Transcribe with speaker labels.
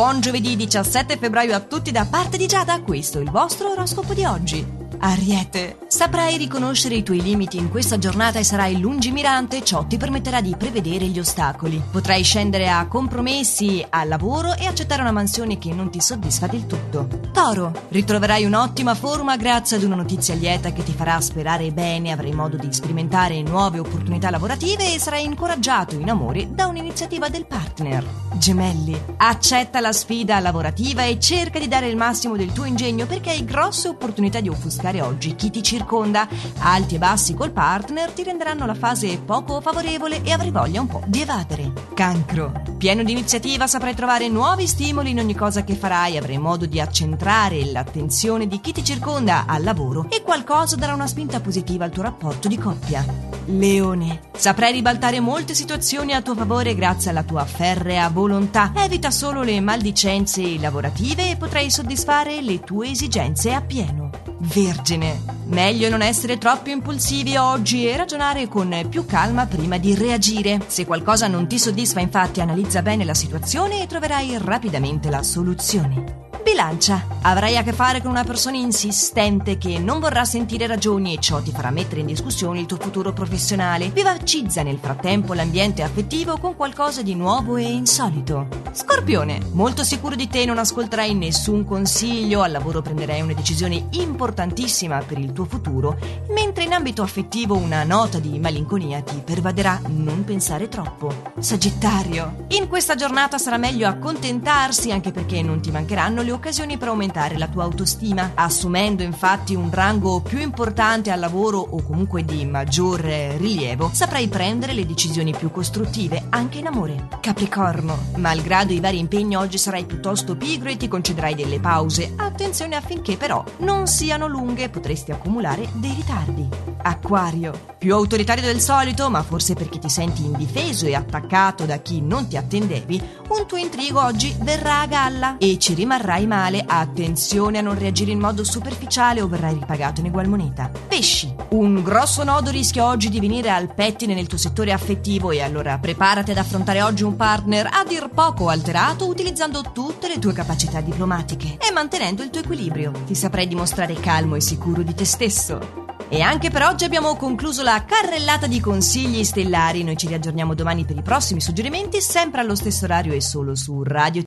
Speaker 1: Buon giovedì 17 febbraio a tutti da parte di Giada, questo è il vostro oroscopo di oggi. Ariete, saprai riconoscere i tuoi limiti in questa giornata e sarai lungimirante, ciò ti permetterà di prevedere gli ostacoli. Potrai scendere a compromessi al lavoro e accettare una mansione che non ti soddisfa del tutto. Toro, ritroverai un'ottima forma grazie ad una notizia lieta che ti farà sperare bene, avrai modo di sperimentare nuove opportunità lavorative e sarai incoraggiato in amore da un'iniziativa del partner. Gemelli, accetta la sfida lavorativa e cerca di dare il massimo del tuo ingegno perché hai grosse opportunità di offuscare oggi chi ti circonda. Alti e bassi col partner ti renderanno la fase poco favorevole e avrai voglia un po' di evadere. Cancro. Pieno di iniziativa saprai trovare nuovi stimoli in ogni cosa che farai, avrai modo di accentrare l'attenzione di chi ti circonda al lavoro e qualcosa darà una spinta positiva al tuo rapporto di coppia. Leone. Saprai ribaltare molte situazioni a tuo favore grazie alla tua ferrea volontà. Evita solo le maldicenze lavorative e potrai soddisfare le tue esigenze appieno. Vergine. Meglio non essere troppo impulsivi oggi e ragionare con più calma prima di reagire. Se qualcosa non ti soddisfa, infatti, analizza bene la situazione e troverai rapidamente la soluzione. Bilancia. Avrai a che fare con una persona insistente che non vorrà sentire ragioni e ciò ti farà mettere in discussione il tuo futuro professionale. Vivacizza nel frattempo l'ambiente affettivo con qualcosa di nuovo e insolito. Scorpione. Molto sicuro di te non ascolterai nessun consiglio, al lavoro prenderai una decisione importantissima per il tuo futuro, mentre in ambito affettivo una nota di malinconia ti pervaderà non pensare troppo. Sagittario. In questa giornata sarà meglio accontentarsi anche perché non ti mancheranno le occasioni per aumentare la tua autostima, assumendo infatti un rango più importante al lavoro o comunque di maggior rilievo, saprai prendere le decisioni più costruttive anche in amore. Capricorno, malgrado i vari impegni oggi sarai piuttosto pigro e ti concederai delle pause. Attenzione affinché però non siano lunghe, potresti accumulare dei ritardi. Acquario, più autoritario del solito, ma forse perché ti senti indifeso e attaccato da chi non ti attendevi, un tuo intrigo oggi verrà a galla e ci rimarrai male, attenzione a non reagire in modo superficiale o verrai ripagato in ugual moneta. Pesci. Un grosso nodo rischia oggi di venire al pettine nel tuo settore affettivo e allora preparati ad affrontare oggi un partner a dir poco alterato utilizzando tutte le tue capacità diplomatiche e mantenendo il tuo equilibrio. Ti saprai dimostrare calmo e sicuro di te stesso. E anche per oggi abbiamo concluso la carrellata di consigli stellari. Noi ci riaggiorniamo domani per i prossimi suggerimenti, sempre allo stesso orario e solo su Radio